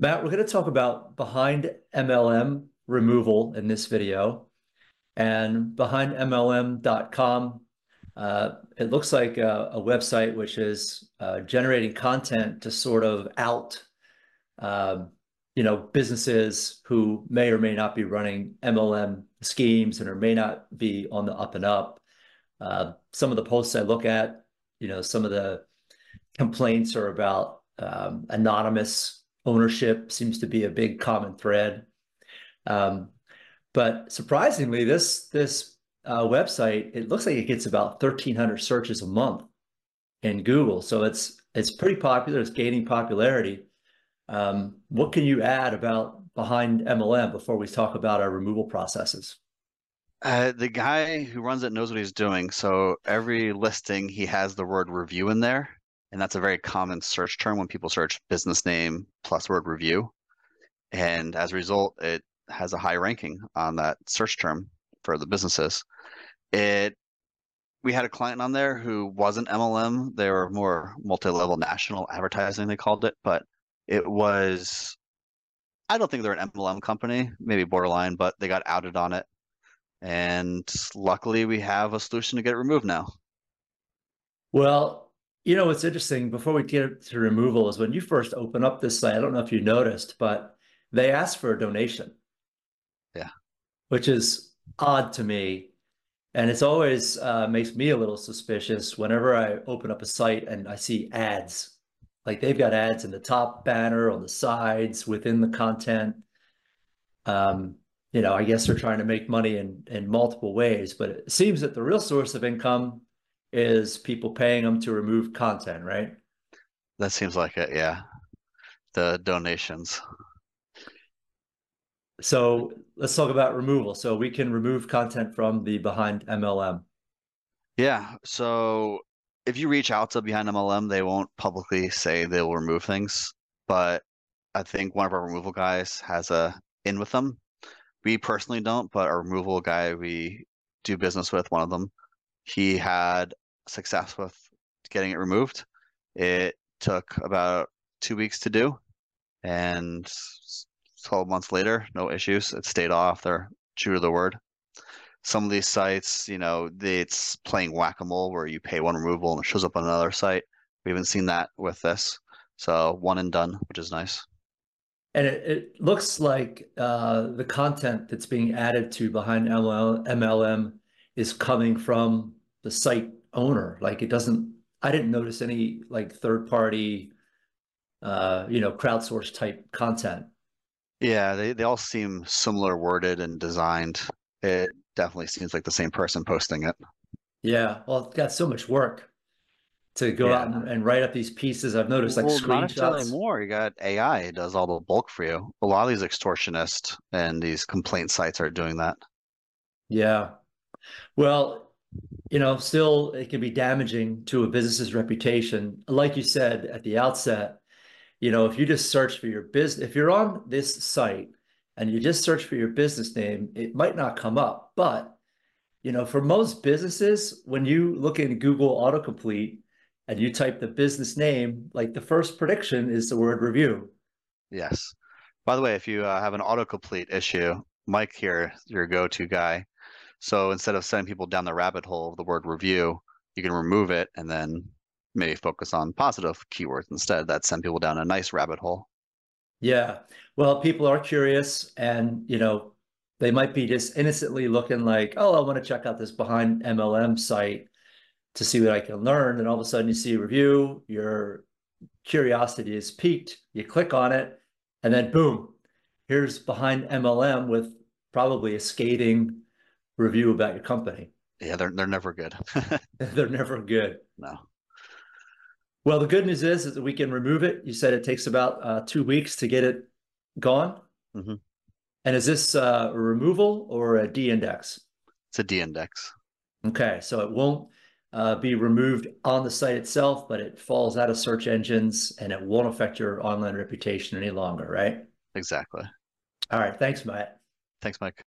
Matt, we're going to talk about behind MLM removal in this video. And behind MLM.com, uh, it looks like a, a website which is uh, generating content to sort of out, um, you know, businesses who may or may not be running MLM schemes and or may not be on the up and up. Uh, some of the posts I look at, you know, some of the complaints are about um, anonymous ownership seems to be a big common thread. Um, but surprisingly, this this uh, website it looks like it gets about 1,300 searches a month in Google, so it's it's pretty popular. It's gaining popularity. Um, what can you add about behind MLM before we talk about our removal processes? Uh, the guy who runs it knows what he's doing. So every listing, he has the word review in there. And that's a very common search term when people search business name plus word review. And as a result, it has a high ranking on that search term for the businesses. It we had a client on there who wasn't MLM. They were more multi-level national advertising, they called it, but it was I don't think they're an MLM company, maybe borderline, but they got outed on it. And luckily we have a solution to get it removed now. Well, you know, what's interesting before we get to removal is when you first open up this site, I don't know if you noticed, but they ask for a donation. Yeah. Which is odd to me. And it's always uh, makes me a little suspicious whenever I open up a site and I see ads. Like they've got ads in the top banner, on the sides, within the content. Um, you know, I guess they're trying to make money in in multiple ways, but it seems that the real source of income is people paying them to remove content, right? That seems like it, yeah. The donations. So let's talk about removal. So we can remove content from the behind MLM. Yeah. So if you reach out to behind MLM, they won't publicly say they'll remove things, but I think one of our removal guys has a in with them. We personally don't, but our removal guy we do business with, one of them, he had success with getting it removed. It took about two weeks to do, and 12 months later, no issues. It stayed off. They're true to the word. Some of these sites, you know, it's playing whack a mole where you pay one removal and it shows up on another site. We haven't seen that with this. So one and done, which is nice. And it, it looks like uh, the content that's being added to behind MLM is coming from the site owner. Like it doesn't, I didn't notice any like third party, uh, you know, crowdsourced type content. Yeah, they, they all seem similar worded and designed. It definitely seems like the same person posting it. Yeah, well, it's got so much work to go yeah. out and, and, write up these pieces. I've noticed like well, screenshots. Not more. You got AI it does all the bulk for you. A lot of these extortionists and these complaint sites are doing that. Yeah. Well, you know, still it can be damaging to a business's reputation. Like you said at the outset, you know, if you just search for your business, if you're on this site and you just search for your business name, it might not come up. But, you know, for most businesses, when you look in Google autocomplete and you type the business name, like the first prediction is the word review. Yes. By the way, if you uh, have an autocomplete issue, Mike here, your go-to guy, so instead of sending people down the rabbit hole of the word review, you can remove it and then maybe focus on positive keywords instead that send people down a nice rabbit hole. Yeah. Well, people are curious and, you know, they might be just innocently looking like, oh, I want to check out this behind MLM site to see what I can learn. And all of a sudden you see a review, your curiosity is piqued, you click on it, and then boom, here's behind MLM with probably a scathing review about your company. Yeah, they're they're never good. they're never good. No. Well, the good news is, is that we can remove it. You said it takes about uh, two weeks to get it gone. Mm-hmm. And is this uh, a removal or a de-index? It's a de-index. Okay, so it won't uh, be removed on the site itself, but it falls out of search engines and it won't affect your online reputation any longer, right? Exactly. All right. Thanks, Matt. Thanks, Mike.